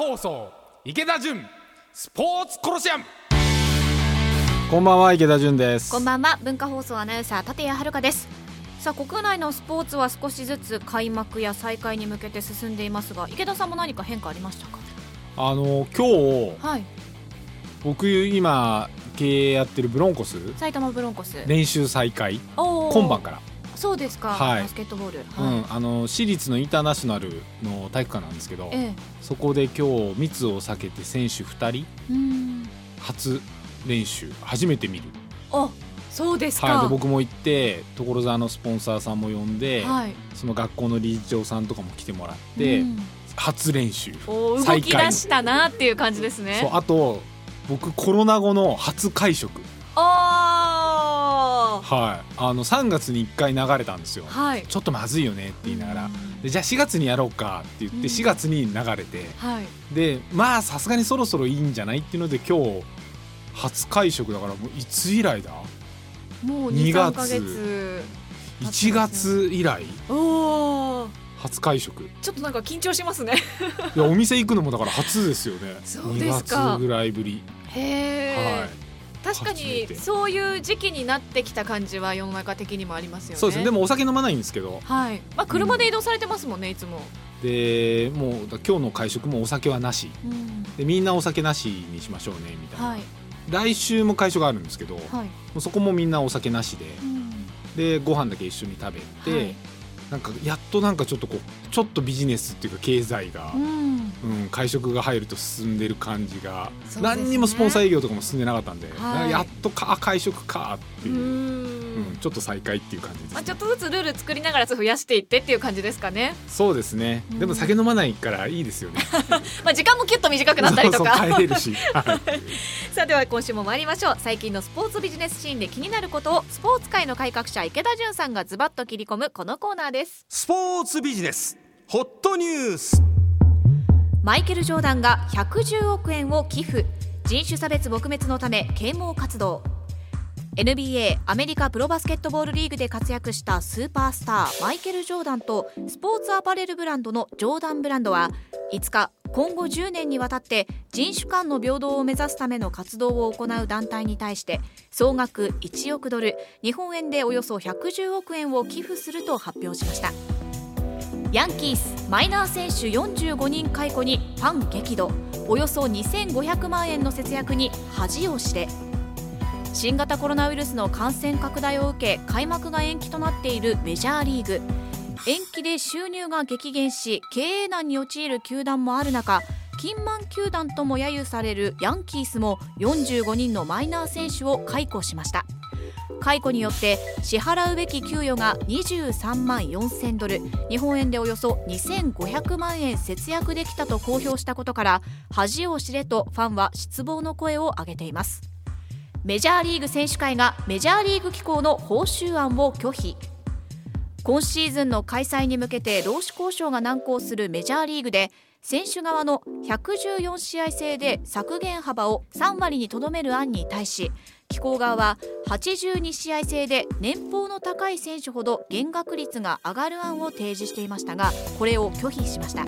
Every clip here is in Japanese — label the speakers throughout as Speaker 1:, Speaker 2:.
Speaker 1: 放送池田純スポーツコロシアム。
Speaker 2: こんばんは池田純です。
Speaker 3: こんばんは文化放送アナウンサー立谷遥です。さあ国内のスポーツは少しずつ開幕や再開に向けて進んでいますが池田さんも何か変化ありましたか？
Speaker 2: あの今日
Speaker 3: はい。
Speaker 2: 僕今経営やってるブロンコス。
Speaker 3: 埼玉ブロンコス。
Speaker 2: 練習再開。今晩から、
Speaker 3: そうですか、
Speaker 2: はい。
Speaker 3: バスケットボール。
Speaker 2: う
Speaker 3: はい、
Speaker 2: ん、あの私立のインターナショナルの体育館なんですけど
Speaker 3: ええ。
Speaker 2: そこで今日密を避けて選手2人
Speaker 3: うん。
Speaker 2: 初練習初めて見る、
Speaker 3: あそうですか。
Speaker 2: はい、で僕も行って所沢のスポンサーさんも呼んで、
Speaker 3: はい。
Speaker 2: その学校の理事長さんとかも来てもらって、
Speaker 3: うん。
Speaker 2: 初練習。
Speaker 3: 動き出したなっていう感じですね。
Speaker 2: そうあと僕コロナ後の初会食。
Speaker 3: あ
Speaker 2: はい。あの3月に1回流れたんですよ。
Speaker 3: ーはい。
Speaker 2: ちょっとまずいよねって言いながら。
Speaker 3: うん。
Speaker 2: でじゃあ4月にやろうかって言って
Speaker 3: うん。
Speaker 2: 4月に流れて。
Speaker 3: はい。
Speaker 2: でまあさすがにそろそろいいんじゃない？っていうので今日初会食だからもういつ以来だ？
Speaker 3: もう
Speaker 2: 2
Speaker 3: 23
Speaker 2: 月。
Speaker 3: ヶ月
Speaker 2: 1月以来？
Speaker 3: おお
Speaker 2: 初会食。い
Speaker 3: ちょっとなんか緊張しますね。
Speaker 2: やお店行くのもだから初ですよね。
Speaker 3: そうですか。
Speaker 2: 2月ぐらいぶり。
Speaker 3: へえ、
Speaker 2: はい
Speaker 3: 確かにそういう時期になってきた感じは世の中的にもありますよね。
Speaker 2: そうですね。でもお酒飲まないんですけど。
Speaker 3: はい。まあ車で移動されてますもんね、いつも、
Speaker 2: でもうだ今日の会食もお酒はなし。
Speaker 3: うん、
Speaker 2: でみんなお酒なしにしましょうねみたいな、
Speaker 3: はい。
Speaker 2: 来週も会食があるんですけど、も
Speaker 3: はい、
Speaker 2: うそこもみんなお酒なしで。
Speaker 3: うん。
Speaker 2: でご飯だけ一緒に食べて、
Speaker 3: はい。
Speaker 2: なんかやっとなんかちょっとこうちょっとビジネスっていうか経済が、
Speaker 3: うん
Speaker 2: うん、会食が入ると進んでる感じが、
Speaker 3: ね。
Speaker 2: 何にもスポンサー営業とかも進んでなかったんで、
Speaker 3: はい。
Speaker 2: やっとかあ会食かって
Speaker 3: う
Speaker 2: いう、
Speaker 3: ん。
Speaker 2: うんちょっと再開っていう感じです、
Speaker 3: まあ、ちょっとずつルール作りながら増やしていってっていう感じですかね、
Speaker 2: そうですね、
Speaker 3: うん。
Speaker 2: でも酒飲まないからいいですよね。
Speaker 3: まあ、時間もキュッと短くなったりとか。
Speaker 2: そうそう帰れるし、は い
Speaker 3: さあでは今週も参りましょう。最近のスポーツビジネスシーンで気になること。をスポーツ界の改革者池田純さんがズバッと切り込むこのコーナーです。
Speaker 1: スポーツビジネス。ホットニュース
Speaker 3: マイケル・ジョーダンが110億円を寄付。人種差別撲滅のため啓蒙活動。NBA アメリカプロバスケットボールリーグで活躍したスーパースターマイケル・ジョーダンとスポーツアパレルブランドのジョーダンブランドは5日今後10年にわたって人種間の平等を目指すための活動を行う団体に対して総額1億ドル日本円でおよそ110億円を寄付すると発表しました。ヤンキースマイナー選手45人解雇にファン激怒。およそ2500万円の節約に恥をして。新型コロナウイルスの感染拡大を受け開幕が延期となっているメジャーリーグ。延期で収入が激減し経営難に陥る球団もある中金満球団とも揶揄されるヤンキースも45人のマイナー選手を解雇しました。解雇によって支払うべき給与が23万4000ドル。日本円でおよそ2500万円節約できたと公表したことから恥を知れとファンは失望の声を上げています。メジャーリーグ選手会がメジャーリーグ機構の報酬案を拒否。今シーズンの開催に向けて労使交渉が難航するメジャーリーグで選手側の114試合制で削減幅を3割にとどめる案に対し機構側は82試合制で年俸の高い選手ほど減額率が上がる案を提示していましたがこれを拒否しました。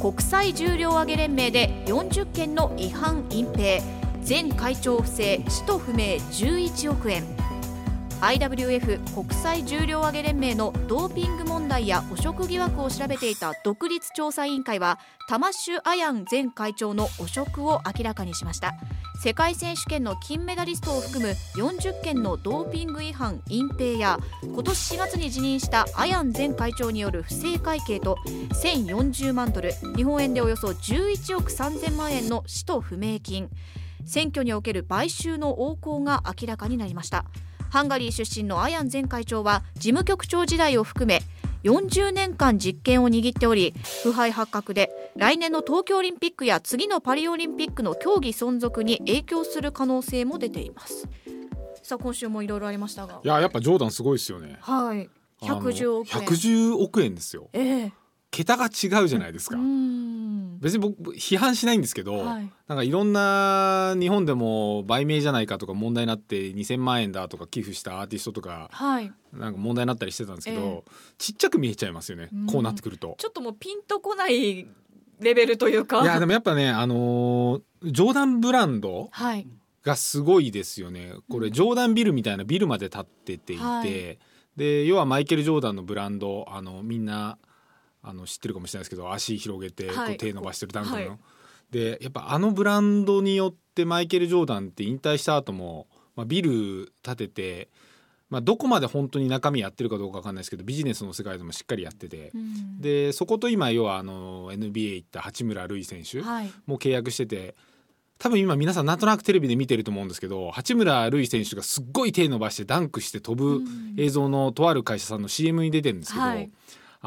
Speaker 3: 国際重量挙げ連盟で40件の違反隠蔽。前会長不正使途不明11億円。IWF 国際重量挙げ連盟のドーピング問題や汚職疑惑を調べていた独立調査委員会はタマッシュ・アヤン前会長の汚職を明らかにしました。世界選手権の金メダリストを含む40件のドーピング違反隠蔽や今年4月に辞任したアヤン前会長による不正会計と1040万ドル日本円でおよそ11億3000万円の使途不明金。選挙における買収の横行が明らかになりました。ハンガリー出身のアヤン前会長は事務局長時代を含め40年間実権を握っており腐敗発覚で来年の東京オリンピックや次のパリオリンピックの競技存続に影響する可能性も出ています。さあ今週もいろいろありましたが。
Speaker 2: いややっぱジョーダンすごいですよね。
Speaker 3: はい。
Speaker 2: あの
Speaker 3: 110億円。
Speaker 2: 110億円ですよ。
Speaker 3: ええ
Speaker 2: 桁が違うじゃないですか、別に僕批判しないんですけど、
Speaker 3: はい。
Speaker 2: なんかいろんな日本でも売名じゃないかとか問題になって2,000万円だとか寄付したアーティストとか
Speaker 3: はい。
Speaker 2: なんか問題になったりしてたんですけど、
Speaker 3: え
Speaker 2: ちっちゃく見えちゃいますよね、
Speaker 3: うん。
Speaker 2: こうなってくると。
Speaker 3: ちょっともうピンとこないレベルというか。
Speaker 2: いやでもやっぱねあのージョーダンブランド
Speaker 3: はい。
Speaker 2: がすごいですよね。これジョーダンビルみたいなビルまで建ってていて、
Speaker 3: はい。
Speaker 2: で要はマイケル・ジョーダンのブランドあのみんなあの知ってるかもしれないですけど足広げてこ
Speaker 3: はい。
Speaker 2: う手伸ばしてるダンクの、
Speaker 3: はい。
Speaker 2: でやっぱあのブランドによってマイケル・ジョーダンって引退した後も、まあ、ビル建てて、まあ、どこまで本当に中身やってるかどうかわかんないですけどビジネスの世界でもしっかりやってて、
Speaker 3: うん。
Speaker 2: でそこと今要はあの NBA 行った八村塁選手、
Speaker 3: はい。
Speaker 2: も契約してて多分今皆さんなんとなくテレビで見てると思うんですけど八村塁選手がすっごい手伸ばしてダンクして飛ぶ映像のとある会社さんの CM に出てるんですけど、
Speaker 3: はい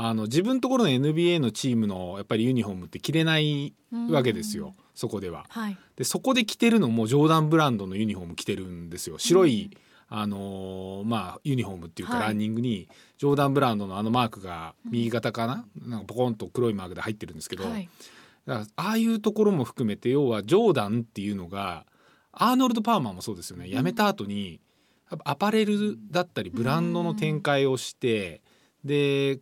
Speaker 2: あの自分のところの NBA のチームのやっぱりユニフォームって着れないわけですよ、そこでは。
Speaker 3: はい。
Speaker 2: でそこで着てるのもジョーダンブランドのユニフォーム着てるんですよ。白い、あのーまあユニフォームっていうか
Speaker 3: はい。
Speaker 2: ランニングにジョーダンブランドのあのマークが右肩かな,、なんかポコンと黒いマークで入ってるんですけど、
Speaker 3: はい。
Speaker 2: だからああいうところも含めて要はジョーダンっていうのがアーノルド・パーマーもそうですよね。辞めた後にやっぱアパレルだったりブランドの展開をしてで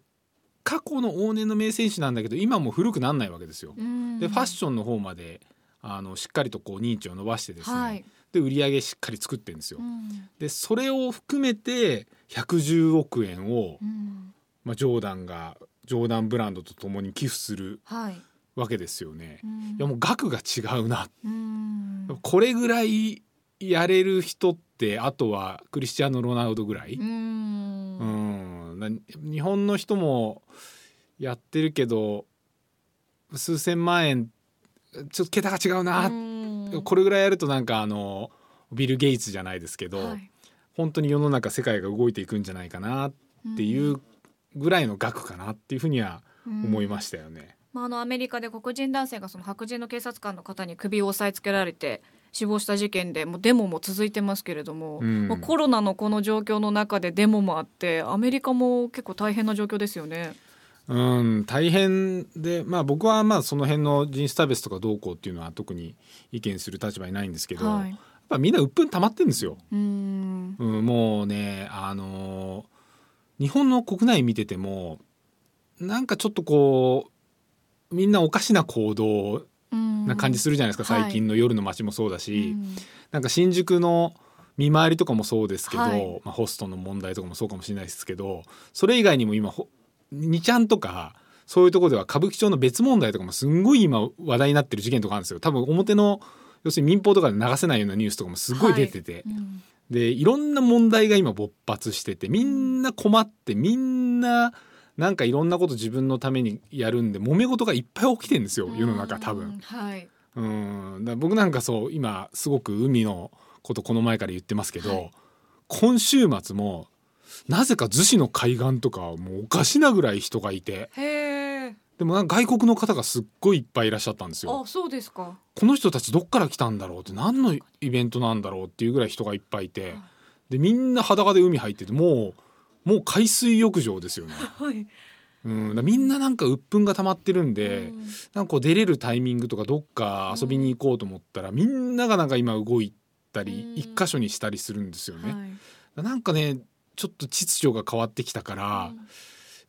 Speaker 2: 過去の往年の名選手なんだけど今も古くなんないわけですよ。でファッションの方まであのしっかりとこう認知を伸ばしてですね、
Speaker 3: はい。
Speaker 2: で売り上げしっかり作ってるんですよ。
Speaker 3: うん。
Speaker 2: でそれを含めて110億円を、
Speaker 3: うん。
Speaker 2: まあ、ジョーダンがジョーダンブランドとともに寄付する
Speaker 3: はい。
Speaker 2: わけですよね。
Speaker 3: うん。
Speaker 2: いやもう額が違うな、
Speaker 3: うん。
Speaker 2: これぐらいやれる人ってあとはクリスチャーノ・ロナウドぐらい、
Speaker 3: うん
Speaker 2: 日本の人もやってるけど数千万円ちょっと桁が違うな、
Speaker 3: うん。
Speaker 2: これぐらいやるとなんかあのビル・ゲイツじゃないですけど、
Speaker 3: はい。
Speaker 2: 本当に世の中世界が動いていくんじゃないかなっていうぐらいの額かなっていうふうには思いましたよね。
Speaker 3: まあ、あのアメリカで黒人男性がその白人の警察官の方に首を押さえつけられて死亡した事件でもうデモも続いてますけれども、
Speaker 2: うん
Speaker 3: まあ、コロナのこの状況の中でデモもあってアメリカも結構大変な状況ですよね。
Speaker 2: うん大変でまあ僕はまあその辺の人種差別とかどうこうっていうのは特に意見する立場にないんですけど、
Speaker 3: はい
Speaker 2: やっぱみんな鬱憤溜まってるんですよ。
Speaker 3: うん
Speaker 2: うん、もうねあのー日本の国内見ててもなんかちょっとこうみんなおかしな行動な感じするじゃないですか、
Speaker 3: はい。
Speaker 2: 最近の夜の街もそうだし、
Speaker 3: うん。
Speaker 2: なんか新宿の見回りとかもそうですけど、
Speaker 3: はい。
Speaker 2: まあ、ホストの問題とかもそうかもしれないですけどそれ以外にも今ほ2ちゃんとかそういうところでは歌舞伎町の別問題とかもすんごい今話題になってる事件とかあるんですよ。多分表の要するに民放とかで流せないようなニュースとかもすごい出てて、
Speaker 3: うん。
Speaker 2: でいろんな問題が今勃発しててみんな困ってみんななんかいろんなこと自分のためにやるんで揉め事がいっぱい起きてるんですよ世の中多
Speaker 3: うん
Speaker 2: 分。
Speaker 3: はい。
Speaker 2: うん。だ僕なんかそう今すごく海のことこの前から言ってますけど、
Speaker 3: はい。
Speaker 2: 今週末もなぜか逗子の海岸とかもうおかしなぐらい人がいて。でも外国の方がすっごいいっぱいいらっしゃったんですよ。
Speaker 3: あそうですか。
Speaker 2: この人たちどっから来たんだろうって何のイベントなんだろうっていうぐらい人がいっぱいいて。でみんな裸で海入っててもうもう海水浴場ですよね。
Speaker 3: はい。
Speaker 2: うん、みんななんか鬱憤が溜まってるんで、
Speaker 3: うん。
Speaker 2: なんかこう出れるタイミングとかどっか遊びに行こうと思ったら、みんながなんか今動いたり、
Speaker 3: うん。
Speaker 2: 一箇所にしたりするんですよね。
Speaker 3: はい。
Speaker 2: なんかねちょっと秩序が変わってきたから、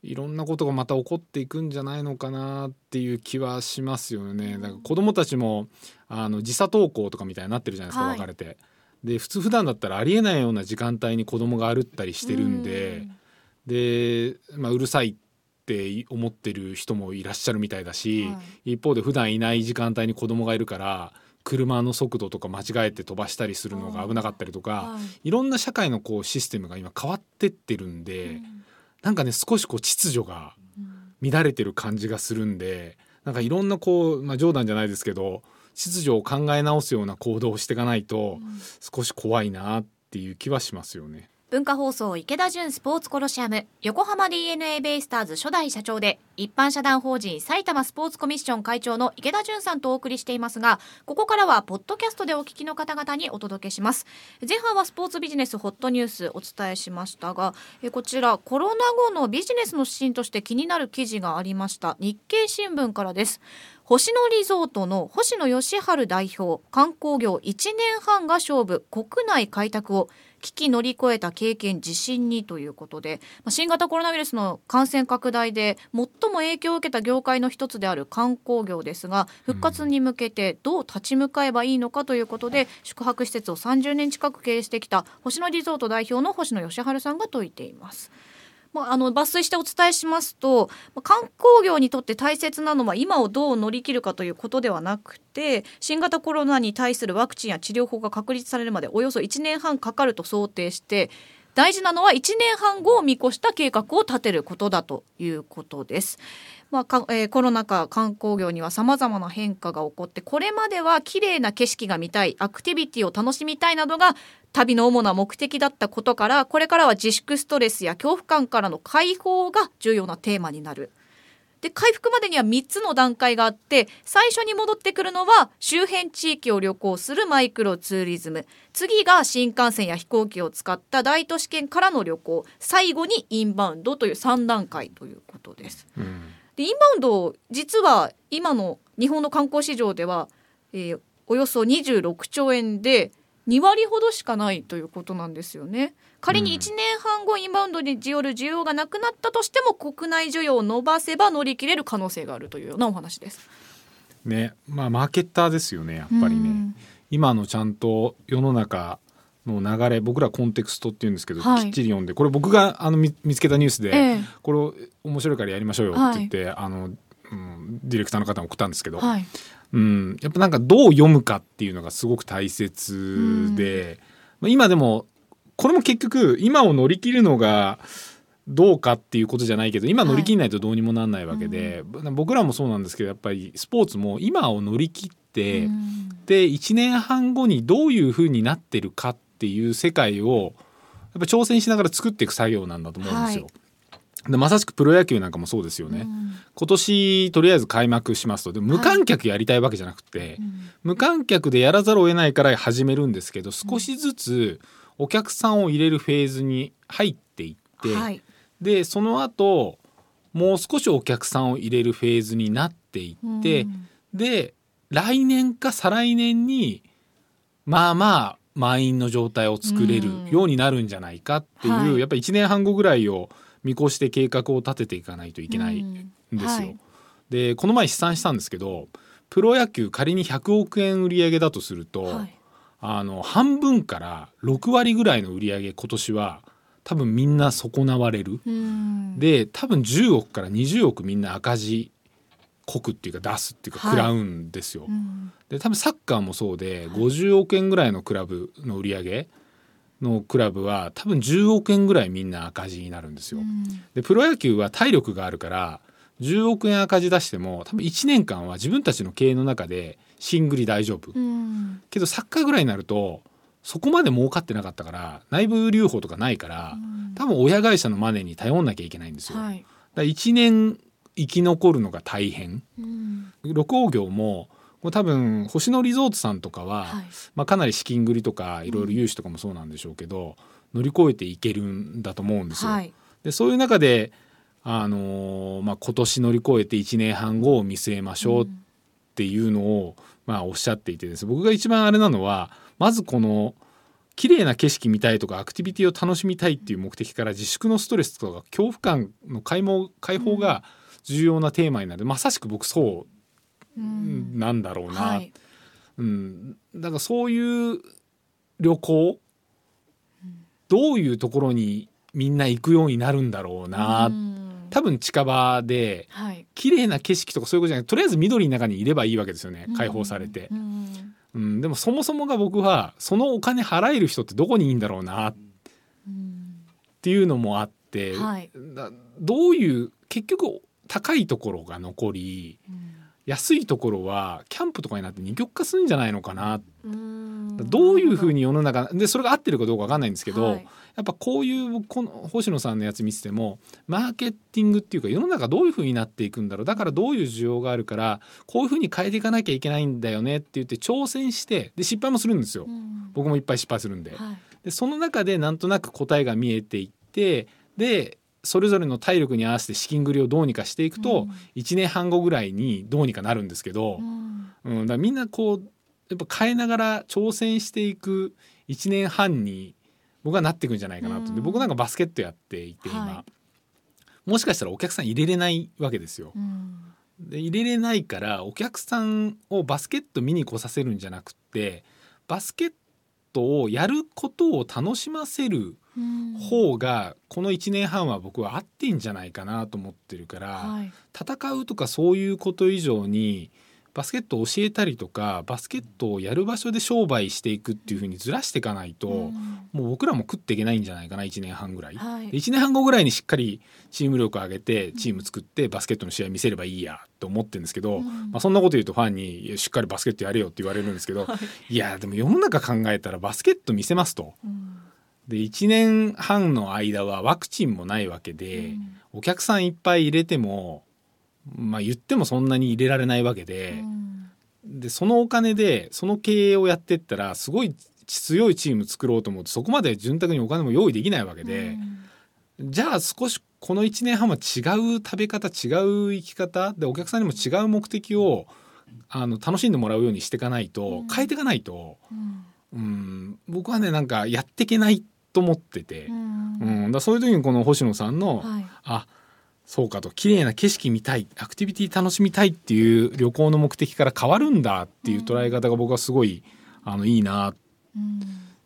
Speaker 2: いろんなことがまた起こっていくんじゃないのかなっていう気はしますよね。だから子供たちもあの時差登校とかみたいになってるじゃないですか、
Speaker 3: はい。
Speaker 2: 別れて。で普通普段だったらありえないような時間帯に子供が歩ったりしてるんで、で、まあ、うるさいって思ってる人もいらっしゃるみたいだし、
Speaker 3: は
Speaker 2: 一方で普段いない時間帯に子供がいるから車の速度とか間違えて飛ばしたりするのが危なかったりとか、
Speaker 3: はい。
Speaker 2: いろんな社会のこうシステムが今変わってってるんで、なんかね少しこう秩序が乱れてる感じがするんでなんかいろんなこう、まあ、冗談じゃないですけど秩序を考え直すような行動をしていかないと少し怖いなっていう気はしますよね。
Speaker 3: 文化放送池田純スポーツコロシアム横浜 d n a ベイスターズ初代社長で一般社団法人埼玉スポーツコミッション会長の池田純さんとお送りしていますがここからはポッドキャストでお聞きの方々にお届けします。前半はスポーツビジネスホットニュースお伝えしましたがえこちらコロナ後のビジネスの指針として気になる記事がありました。日経新聞からです。星野リゾートの星野義治代表観光業1年半が勝負国内開拓を危機乗り越えた経験自信にということでまあ新型コロナウイルスの感染拡大で最も影響を受けた業界の一つである観光業ですが復活に向けてどう立ち向かえばいいのかということで、宿泊施設を30年近く経営してきた星野リゾート代表の星野義治さんが説いています。まあ、あの抜粋してお伝えしますと観光業にとって大切なのは今をどう乗り切るかということではなくて新型コロナに対するワクチンや治療法が確立されるまでおよそ1年半かかると想定して大事なのは1年半後を見越した計画を立てることだということです。まあかえーコロナ禍観光業にはさまざまな変化が起こってこれまでは綺麗な景色が見たいアクティビティを楽しみたいなどが旅の主な目的だったことからこれからは自粛ストレスや恐怖感からの解放が重要なテーマになる。で回復までには3つの段階があって最初に戻ってくるのは周辺地域を旅行するマイクロツーリズム次が新幹線や飛行機を使った大都市圏からの旅行最後にインバウンドという3段階ということです。
Speaker 2: うん
Speaker 3: でインバウンド実は今の日本の観光市場では、えーおよそ26兆円で2割ほどしかないということなんですよね。仮に
Speaker 2: うん
Speaker 3: 1年半後インバウンドによる需要がなくなったとしても国内需要を伸ばせば乗り切れる可能性があるというようなお話です。
Speaker 2: ねまあマーケッターですよねやっぱりね。
Speaker 3: うん
Speaker 2: 今のちゃんと世の中の流れ僕らコンテクストって言うんですけど、
Speaker 3: はい。
Speaker 2: きっちり読んでこれ僕があの見見つけたニュースで、
Speaker 3: ええ。
Speaker 2: これを面白いからやりましょうよって言って、あの、うん、ディレクターの方に送ったんですけど、
Speaker 3: はい、
Speaker 2: うん、やっぱなんかどう読むかっていうのがすごく大切で、まあ今でもこれも結局今を乗り切るのがどうかっていうことじゃないけど今乗り切んないとどうにもなんないわけで、僕らもそうなんですけどやっぱりスポーツも今を乗り切って、
Speaker 3: うん。
Speaker 2: で1年半後にどういう風になってるかっていう世界をやっぱ挑戦しながら作っていく作業なんだと思うんですよ。でまさしくプロ野球なんかもそうですよね。
Speaker 3: うん。
Speaker 2: 今年とりあえず開幕しますと。でも無観客やりたいわけじゃなくて、
Speaker 3: うん。
Speaker 2: 無観客でやらざるを得ないから始めるんですけど少しずつお客さんを入れるフェーズに入っていって、
Speaker 3: はい。
Speaker 2: でその後もう少しお客さんを入れるフェーズになっていって、
Speaker 3: うん。
Speaker 2: で来年か再来年にまあまあ満員の状態を作れるようになるんじゃないかっていう、
Speaker 3: はい。
Speaker 2: やっぱり1年半後ぐらいを見越して計画を立てていかないといけないんですよ。
Speaker 3: はい。
Speaker 2: でこの前試算したんですけどプロ野球仮に100億円売り上げだとすると、
Speaker 3: はい。
Speaker 2: あの半分から6割ぐらいの売り上げ今年は多分みんな損なわれる。
Speaker 3: うん。
Speaker 2: で多分10億から20億みんな赤字国っていうか出すっていうか食らうんですよ。
Speaker 3: うん
Speaker 2: で多分サッカーもそうで50億円ぐらいのクラブの売り上げのクラブは多分10億円ぐらいみんな赤字になるんですよ。でプロ野球は体力があるから10億円赤字出しても多分1年間は自分たちの経営の中でシングリ大丈夫。
Speaker 3: うん
Speaker 2: けどサッカーぐらいになるとそこまで儲かってなかったから内部留保とかないから多分親会社のマネーに頼んなきゃいけないんですよ。
Speaker 3: はい
Speaker 2: ら1年生き残るのが大変。
Speaker 3: うん。
Speaker 2: 六王業ももう多分星野リゾートさんとかは、
Speaker 3: はい。
Speaker 2: まあ、かなり資金繰りとかいろいろ融資とかもそうなんでしょうけど、乗り越えていけるんだと思うんですよ。
Speaker 3: はい。
Speaker 2: でそういう中で、あのーまあ、今年乗り越えて1年半後を見据えましょうっていうのを、まあ、おっしゃっていてです。ね僕が一番あれなのはまずこの綺麗な景色見たいとかアクティビティを楽しみたいっていう目的から自粛のストレスとか恐怖感の解放解放が重要なテーマになる、まさしく僕そう
Speaker 3: うん。
Speaker 2: なんだろうな、
Speaker 3: はい。
Speaker 2: うん、だからそういう旅行どういうところにみんな行くようになるんだろうな、
Speaker 3: うん。
Speaker 2: 多分近場で
Speaker 3: はい。
Speaker 2: 綺麗な景色とかそういうことじゃなくてとりあえず緑の中にいればいいわけですよね。解放されて。
Speaker 3: う、ん。
Speaker 2: うん。でもそもそもが僕はそのお金払える人ってどこにいいんだろうな。っ
Speaker 3: うん。
Speaker 2: ていうのもあって、
Speaker 3: はい。
Speaker 2: だどういう結局高いところが残り安いところはキャンプとかになって二極化するんじゃないのかな。
Speaker 3: うん。
Speaker 2: どういうふうに世の中でそれが合ってるかどうかわかんないんですけど、
Speaker 3: はい。
Speaker 2: やっぱこういうこの星野さんのやつ見ててもマーケティングっていうか世の中どういうふうになっていくんだろう。だからどういう需要があるからこういうふうに変えていかなきゃいけないんだよねって言って挑戦してで失敗もするんですよ。
Speaker 3: うん。
Speaker 2: 僕もいっぱい失敗するんで。
Speaker 3: はい。
Speaker 2: でその中でなんとなく答えが見えていってでそれぞれの体力に合わせて資金繰りをどうにかしていくと、1年半後ぐらいにどうにかなるんですけど
Speaker 3: う、ん。
Speaker 2: うん、だみんなこうやっぱ変えながら挑戦していく1年半に僕はなっていくんじゃないかなと、で
Speaker 3: うん。
Speaker 2: 僕なんかバスケットやっていて今、
Speaker 3: は
Speaker 2: もしかしたらお客さん入れれないわけですよ。
Speaker 3: うん。
Speaker 2: で入れれないからお客さんをバスケット見に来させるんじゃなくってバスケットをやることを楽しませる
Speaker 3: うん。
Speaker 2: 方がこの1年半は僕は合ってんじゃないかなと思ってるから、
Speaker 3: はい。
Speaker 2: 戦うとかそういうこと以上にバスケットを教えたりとかバスケットをやる場所で商売していくっていう風にずらしていかないと、
Speaker 3: うん。
Speaker 2: もう僕らも食っていけないんじゃないかな1年半ぐらい。
Speaker 3: はい。
Speaker 2: で1年半後ぐらいにしっかりチーム力上げてチーム作ってバスケットの試合見せればいいやと思ってるんですけど、
Speaker 3: うん。
Speaker 2: まあ、そんなこと言うとファンにしっかりバスケットやれよって言われるんですけど、い、やでも世の中考えたらバスケット見せますと。
Speaker 3: うん。
Speaker 2: で1年半の間はワクチンもないわけで、
Speaker 3: うん。
Speaker 2: お客さんいっぱい入れても、まあ、言ってもそんなに入れられないわけで,、でそのお金でその経営をやってったらすごい強いチーム作ろうと思うとそこまで潤沢にお金も用意できないわけで。じゃあ少しこの1年半は違う食べ方違う生き方でお客さんにも違う目的をあの楽しんでもらうようにしていかないと、
Speaker 3: うん。
Speaker 2: 変えていかないと、
Speaker 3: うん。
Speaker 2: うん、僕はねなんかやっていけないと思ってて
Speaker 3: う、ん。
Speaker 2: うん。だそういう時にこの星野さんの、
Speaker 3: はい。
Speaker 2: あそうかと綺麗な景色見たいアクティビティ楽しみたいっていう旅行の目的から変わるんだっていう捉え方が僕はすごいあのいいなっ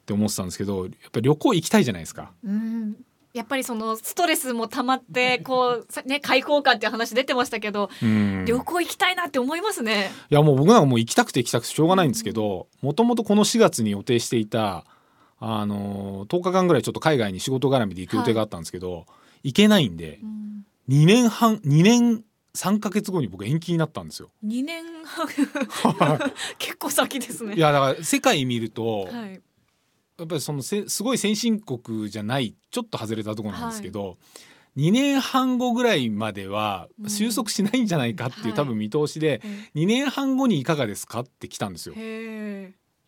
Speaker 2: て思ってたんですけどやっぱり旅行行きたいじゃないですか。
Speaker 3: うん。やっぱりそのストレスも溜まって こうさね開放感っていう話出てましたけど、
Speaker 2: うん。
Speaker 3: 旅行行きたいなって思いますね。
Speaker 2: いやもう僕なんかもう行きたくて行きたくてしょうがないんですけどもともとこの4月に予定していたあの10日間ぐらいちょっと海外に仕事絡みで行く予定があったんですけど、行けないんで
Speaker 3: うん
Speaker 2: 2年半2年3ヶ月後に僕延期になったんですよ。
Speaker 3: 二年半？結構先ですね。
Speaker 2: いやだから世界見ると、
Speaker 3: はい。
Speaker 2: やっぱりそのせすごい先進国じゃないちょっと外れたところなんですけど、2年半後ぐらいまでは収束しないんじゃないかっていう、
Speaker 3: はい
Speaker 2: 多分見通しで、2年半後にいかがですかって来たんですよ。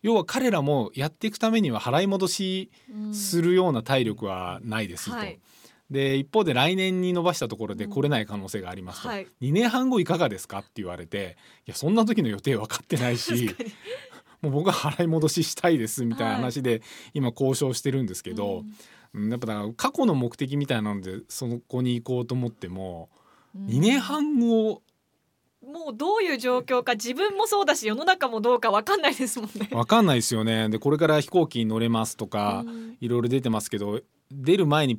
Speaker 2: 要は彼らもやっていくためには払い戻しするような体力はないですと。
Speaker 3: はい
Speaker 2: で一方で来年に伸ばしたところで来れない可能性がありますと、
Speaker 3: はい。
Speaker 2: 2年半後いかがですか？って言われていやそんな時の予定分かってないしもう僕は払い戻ししたいですみたいな話で今交渉してるんですけど、うん。やっぱだから過去の目的みたいなのでそこに行こうと思っても、
Speaker 3: うん。
Speaker 2: 2年半後
Speaker 3: もうどういう状況か自分もそうだし世の中もどうかわかんないですもんね。
Speaker 2: 分かんないですよね。でこれから飛行機に乗れますとか、
Speaker 3: うん。
Speaker 2: いろいろ出てますけど出る前に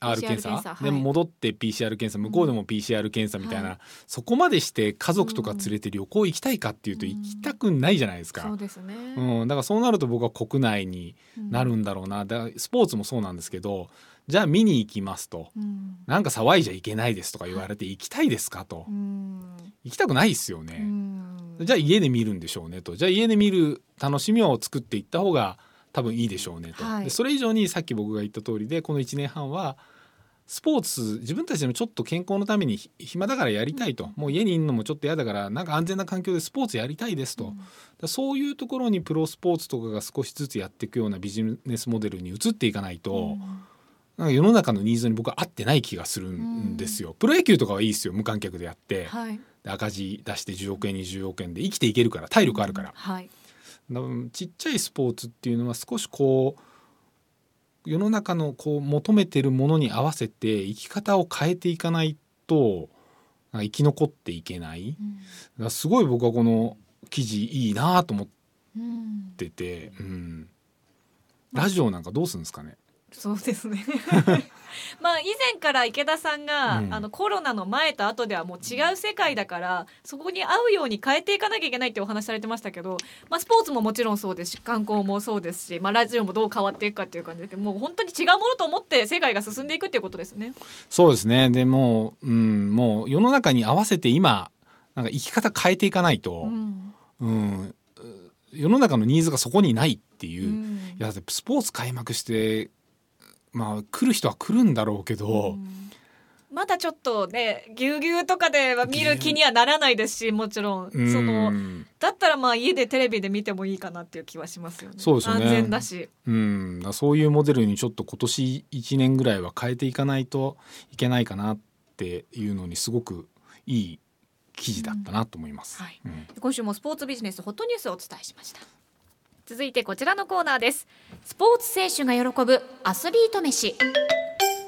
Speaker 2: PCR 検査？
Speaker 3: 検査はい。
Speaker 2: で戻って PCR 検査向こうでも PCR 検査みたいな、
Speaker 3: は
Speaker 2: そこまでして家族とか連れて旅行行きたいかっていうと
Speaker 3: うん。
Speaker 2: 行きたくないじゃないですか。
Speaker 3: そうですね。
Speaker 2: うん、だからそうなると僕は国内になるんだろうな、だからスポーツもそうなんですけどじゃあ見に行きますと
Speaker 3: うん。
Speaker 2: なんか騒いじゃいけないですとか言われて行きたいですかと。
Speaker 3: うん。
Speaker 2: 行きたくないですよ
Speaker 3: う
Speaker 2: ね、
Speaker 3: ん。
Speaker 2: じゃあ家で見るんでしょうねと。じゃあ家で見る楽しみを作っていった方が多分いいでしょうねと、
Speaker 3: はい。
Speaker 2: でそれ以上にさっき僕が言った通りでこの1年半はスポーツ自分たちでもちょっと健康のためにひ暇だからやりたいと、もう家にいるのもちょっと嫌だからなんか安全な環境でスポーツやりたいですと、だからそういうところにプロスポーツとかが少しずつやっていくようなビジネスモデルに移っていかないと、なんか世の中のニーズに僕は合ってない気がするんですよ。プロ野球とかはいいですよ。無観客でやって、
Speaker 3: はい。
Speaker 2: で赤字出して10億円20億円で生きていけるから体力あるから、
Speaker 3: はい。
Speaker 2: ちっちゃいスポーツっていうのは少しこう世の中のこう求めてるものに合わせて生き方を変えていかないと生き残っていけないだからすごい僕はこの記事いいなと思っ
Speaker 3: うん。
Speaker 2: てて、うん、ラジオなんかどうするんですかね
Speaker 3: そうですね。まあ以前から池田さんが、
Speaker 2: うん。
Speaker 3: あのコロナの前と後ではもう違う世界だからそこに合うように変えていかなきゃいけないってお話しされてましたけど、まあ、スポーツももちろんそうですし観光もそうですし、まあ、ラジオもどう変わっていくかっていう感じでもう本当に違うものと思って世界が進んでいくっていうことですね。
Speaker 2: そうですね。でもう、うん、もう世の中に合わせて今なんか生き方変えていかないと、
Speaker 3: うん。
Speaker 2: うん、世の中のニーズがそこにないっていう、い
Speaker 3: うん。
Speaker 2: やだってスポーツ開幕してまあ来る人は来るんだろうけど、
Speaker 3: うん。まだちょっとねぎゅうぎゅうとかでは見る気にはならないですしもちろん。
Speaker 2: うん。
Speaker 3: そのだったらまあ家でテレビで見てもいいかなっていう気はしますよね。
Speaker 2: そうですよね。
Speaker 3: 安全だし。
Speaker 2: うん、そういうモデルにちょっと今年1年ぐらいは変えていかないといけないかなっていうのにすごくいい記事だったなと思います。
Speaker 3: はい。
Speaker 2: うん
Speaker 3: 今週もスポーツビジネスホットニュースをお伝えしました続いてこちらのコーナーです。スポーツ選手が喜ぶアスリート飯。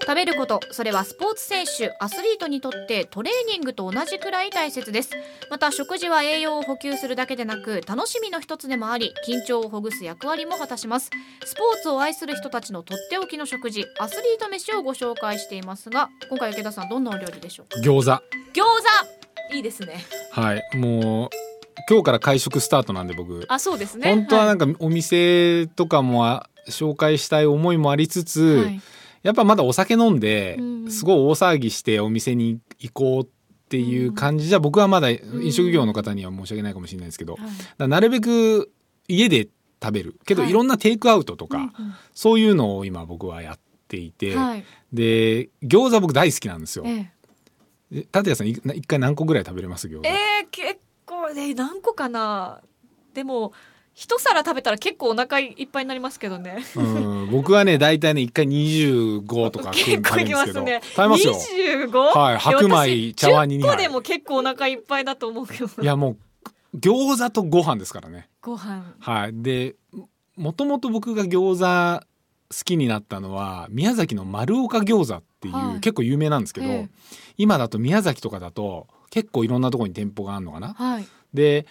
Speaker 3: 食べることそれはスポーツ選手アスリートにとってトレーニングと同じくらい大切です。また食事は栄養を補給するだけでなく楽しみの一つでもあり緊張をほぐす役割も果たします。スポーツを愛する人たちのとっておきの食事アスリート飯をご紹介していますが今回池田さんどんなお料理でしょうか？
Speaker 2: 餃子。
Speaker 3: 餃子。いいですね。
Speaker 2: はいもう今日から会食スタートなんで僕。
Speaker 3: あそうですね。
Speaker 2: 本当はなんかお店とかもあ紹介したい思いもありつつ、
Speaker 3: はい。
Speaker 2: やっぱまだお酒飲んで
Speaker 3: うん
Speaker 2: すごい大騒ぎしてお店に行こうっていう感じじゃ僕はまだ飲食業の方には申し訳ないかもしれないですけど、だか
Speaker 3: はい
Speaker 2: らなるべく家で食べる。けど
Speaker 3: はい。
Speaker 2: いろんなテイクアウトとか、
Speaker 3: うん
Speaker 2: そういうのを今僕はやっていて、
Speaker 3: うんはい。
Speaker 2: で餃子僕大好きなんですよ。
Speaker 3: え
Speaker 2: え。立谷さんい一回何個ぐらい食べれます餃子、
Speaker 3: ええー、結構ね何個かな？でも一皿食べたら結構お腹いっぱいになりますけどね。
Speaker 2: うん、僕はね大体ね一回25とか
Speaker 3: 結構いきますね。
Speaker 2: 食べますよ。
Speaker 3: 25?
Speaker 2: はい白米茶碗に2
Speaker 3: 10個
Speaker 2: 杯
Speaker 3: でも結構お腹いっぱいだと思うけど。
Speaker 2: いやもう餃子とご飯ですからね。
Speaker 3: ご飯。
Speaker 2: はい、でもともと僕が餃子好きになったのは宮崎の丸岡餃子っていう、
Speaker 3: はい。
Speaker 2: 結構有名なんですけど、
Speaker 3: ええ。
Speaker 2: 今だと宮崎とかだと結構いろんなところに店舗があるのかな。
Speaker 3: はい。
Speaker 2: で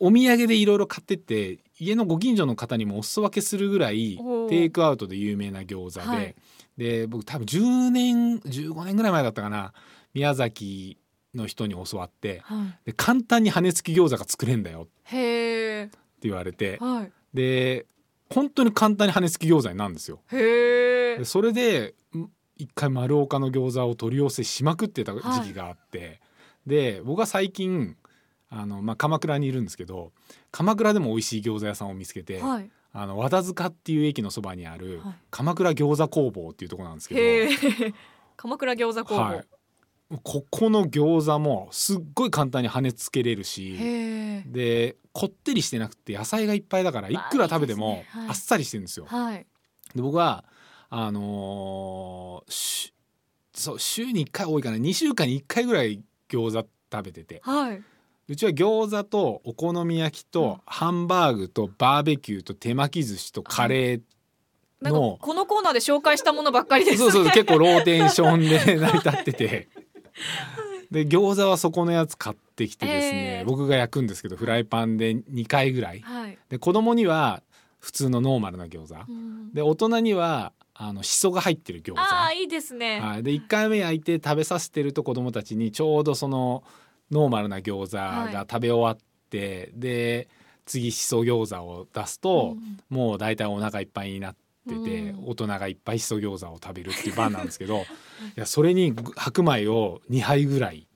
Speaker 2: お土産でいろいろ買ってって家のご近所の方にもお裾分けするぐらいテイクアウトで有名な餃子で、
Speaker 3: はい。
Speaker 2: で僕多分10年15年ぐらい前だったかな。宮崎の人に教わって
Speaker 3: は
Speaker 2: で簡単に羽根付き餃子が作れんだよ。って言われて。
Speaker 3: はい。
Speaker 2: で本当に簡単に羽根付き餃子になるんですよ。それでん一回丸岡の餃子を取り寄せしまくってた時期があって、で僕は最近あの、まあ、鎌倉にいるんですけど鎌倉でも美味しい餃子屋さんを見つけて、
Speaker 3: はい。
Speaker 2: あの和田塚っていう駅のそばにある
Speaker 3: はい。
Speaker 2: 鎌倉餃子工房っていうところなんですけど、
Speaker 3: 鎌倉餃子工房、
Speaker 2: はい、ここの餃子もすっごい簡単に羽根付けれるしでこってりしてなくて野菜がいっぱいだからいくら食べてもあっさりしてるんですよ。
Speaker 3: はい。
Speaker 2: で僕はあのーしそう週に1回多いかな。2週間に1回ぐらい餃子食べてて。
Speaker 3: はい。う
Speaker 2: ちは餃子とお好み焼き
Speaker 3: うん。
Speaker 2: とハンバーグとバーベキューと手巻き寿司とカレーの
Speaker 3: このコーナーで紹介したものばっかりです。
Speaker 2: そうそう結構ローテーションで成り立ってて。で餃子はそこのやつ買ってきてですね、
Speaker 3: えー。
Speaker 2: 僕が焼くんですけどフライパンで2回ぐらい。
Speaker 3: はい、
Speaker 2: で子供には普通のノーマルな餃子。
Speaker 3: うん。
Speaker 2: で大人にはあのしそが入ってる餃子。
Speaker 3: ああいいですね、
Speaker 2: はい、で1回目焼いて食べさせてると子供たちにちょうどそのノーマルな餃子
Speaker 3: はい。
Speaker 2: が食べ終わって、で次しそ餃子を出すと、もう大体お腹いっぱいになってて、
Speaker 3: うん
Speaker 2: 大人がいっぱいしそ餃子を食べるっていう番なんですけど いやそれに白米を2杯ぐらい。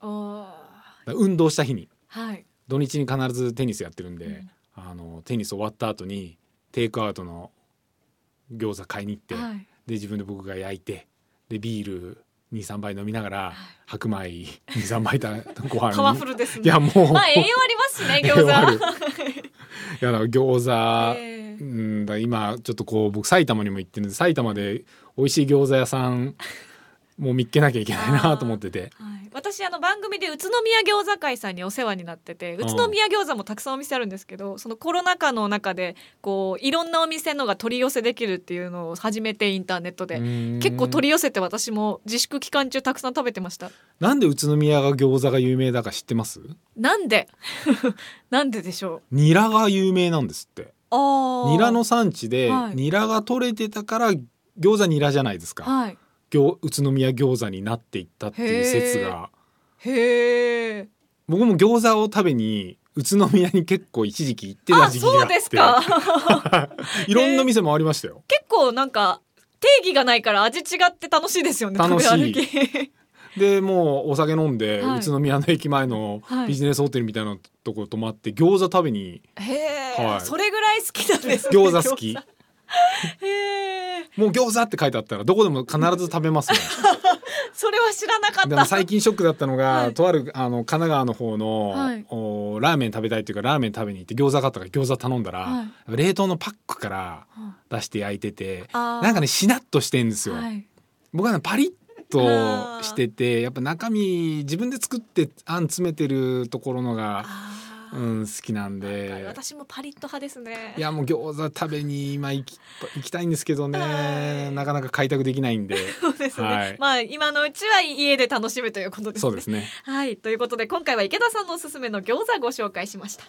Speaker 2: 運動した日に
Speaker 3: はい。
Speaker 2: 土日に必ずテニスやってるんで、
Speaker 3: うん。
Speaker 2: あのテニス終わった後にテイクアウトの餃子買いに行って、
Speaker 3: はい
Speaker 2: で自分で僕が焼いてでビール23杯飲みながら白米23杯だ ご飯
Speaker 3: パワフルですね。
Speaker 2: いやもう、
Speaker 3: まあ栄養ありますしね 餃子。
Speaker 2: いやだから餃子、
Speaker 3: ええ。
Speaker 2: うんだ今ちょっとこう僕埼玉にも行ってるんで埼玉で美味しい餃子屋さんもう見っけなきゃいけないなと思ってて。
Speaker 3: はい、私あの番組で宇都宮餃子会さんにお世話になってて宇都宮餃子もたくさんお店あるんですけどそのコロナ禍の中でこういろんなお店のが取り寄せできるっていうのを始めてインターネットで。結構取り寄せて私も自粛期間中たくさん食べてました。
Speaker 2: なんで宇都宮が餃子が有名だか知ってます？
Speaker 3: なんで？なんででしょう？
Speaker 2: ニラが有名なんですって。ニラの産地で
Speaker 3: はい。
Speaker 2: ニラが取れてたから餃子ニラじゃないですか、
Speaker 3: はい。
Speaker 2: 餃宇都宮餃子になっていったっていう説が。
Speaker 3: へえ
Speaker 2: 僕も餃子を食べに宇都宮に結構一時期行ってた
Speaker 3: あ
Speaker 2: 時期があって。
Speaker 3: そうですか。
Speaker 2: いろんな店もありましたよ。
Speaker 3: 結構なんか定義がないから味違って楽しいですよね
Speaker 2: 楽しい。でもうお酒飲んで、
Speaker 3: はい。
Speaker 2: 宇都宮の駅前の
Speaker 3: はい。
Speaker 2: ビジネスホテルみたいなとこ泊まって餃子食べに。
Speaker 3: へえ、
Speaker 2: はい。
Speaker 3: それぐらい好きなんですね
Speaker 2: 餃子好き もう餃子って書いてあったらどこでも必ず食べますね。
Speaker 3: それは知らなかった。
Speaker 2: でも最近ショックだったのが、
Speaker 3: はい。
Speaker 2: とあるあの神奈川の方の、
Speaker 3: はい。
Speaker 2: おラーメン食べたいっていうかラーメン食べに行って餃子買ったから餃子頼んだら、
Speaker 3: は
Speaker 2: 冷凍のパックから
Speaker 3: うん
Speaker 2: 出して焼いてて
Speaker 3: あー。
Speaker 2: なんかねしなっとしてんですよ。
Speaker 3: はい。
Speaker 2: 僕はねパリッとしててやっぱ中身自分で作ってあん詰めてるところのが
Speaker 3: あ
Speaker 2: ううん、好きなん
Speaker 3: はい
Speaker 2: で
Speaker 3: 私もパリッと派ですね。
Speaker 2: いやもう餃子食べに今行き行きたいんですけど
Speaker 3: は
Speaker 2: ね
Speaker 3: い。
Speaker 2: なかなか開拓できないんで。
Speaker 3: そうですね、
Speaker 2: はい。
Speaker 3: まあ今のうちは家で楽しむということですね。
Speaker 2: そうですね。
Speaker 3: はい。ということで今回は池田さんのおすすめの餃子ご紹介しました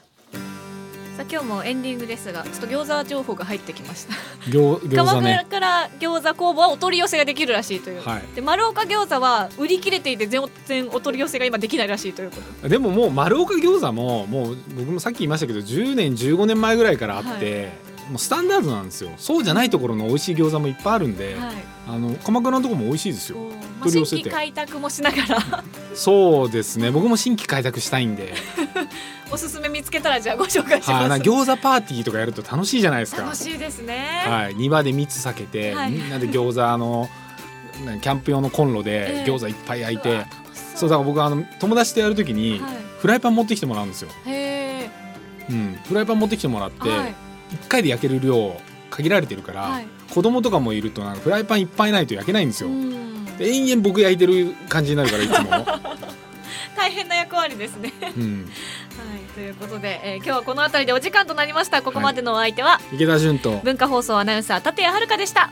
Speaker 3: さあ今日もエンディングですがちょっと餃子情報が入ってきました。
Speaker 2: 餃餃
Speaker 3: 鎌倉
Speaker 2: 子ね
Speaker 3: から餃子工房はお取り寄せができるらしいという、
Speaker 2: はい。
Speaker 3: で丸岡餃子は売り切れていて全然お取り寄せが今できないらしいということ。
Speaker 2: でももう丸岡餃子ももう僕もさっき言いましたけど10年15年前ぐらいからあって、もうスタンダードなんですよ。そうじゃないところの美味しい餃子もいっぱいあるんで、
Speaker 3: はい。
Speaker 2: あの鎌倉のところも美味しいですよ。
Speaker 3: まあ新
Speaker 2: 取り寄せて。
Speaker 3: 規開拓もしながら。
Speaker 2: そうですね。僕も新規開拓したいんで、
Speaker 3: おすすめ見つけたらじゃあご紹介し
Speaker 2: はい、
Speaker 3: ます
Speaker 2: なんか餃子パーティーとかやると楽しいじゃないですか。
Speaker 3: 楽しいですね、
Speaker 2: はい、庭で蜜避けて、
Speaker 3: はい。
Speaker 2: みんなで餃子あのなキャンプ用のコンロで
Speaker 3: ええ。
Speaker 2: 餃子いっぱい焼いうて、
Speaker 3: わ楽し
Speaker 2: そう。だから僕あの友達とやるときに、
Speaker 3: はい。
Speaker 2: フライパン持ってきてもらうんですよ、
Speaker 3: へ
Speaker 2: うん、フライパン持ってきてもらって、
Speaker 3: え、はい
Speaker 2: 1回で焼ける量限られてるから、
Speaker 3: はい。
Speaker 2: 子供とかもいるとなんかフライパンいっぱいないと焼けないんですよ、延々僕焼いてる感じになるからいつも、
Speaker 3: 大変な役割ですね。
Speaker 2: うん、
Speaker 3: はいということで、えー今日はこの辺りでお時間となりました。ここまでのお相手は、
Speaker 2: 池田純と
Speaker 3: 文化放送アナウンサー立谷遥でした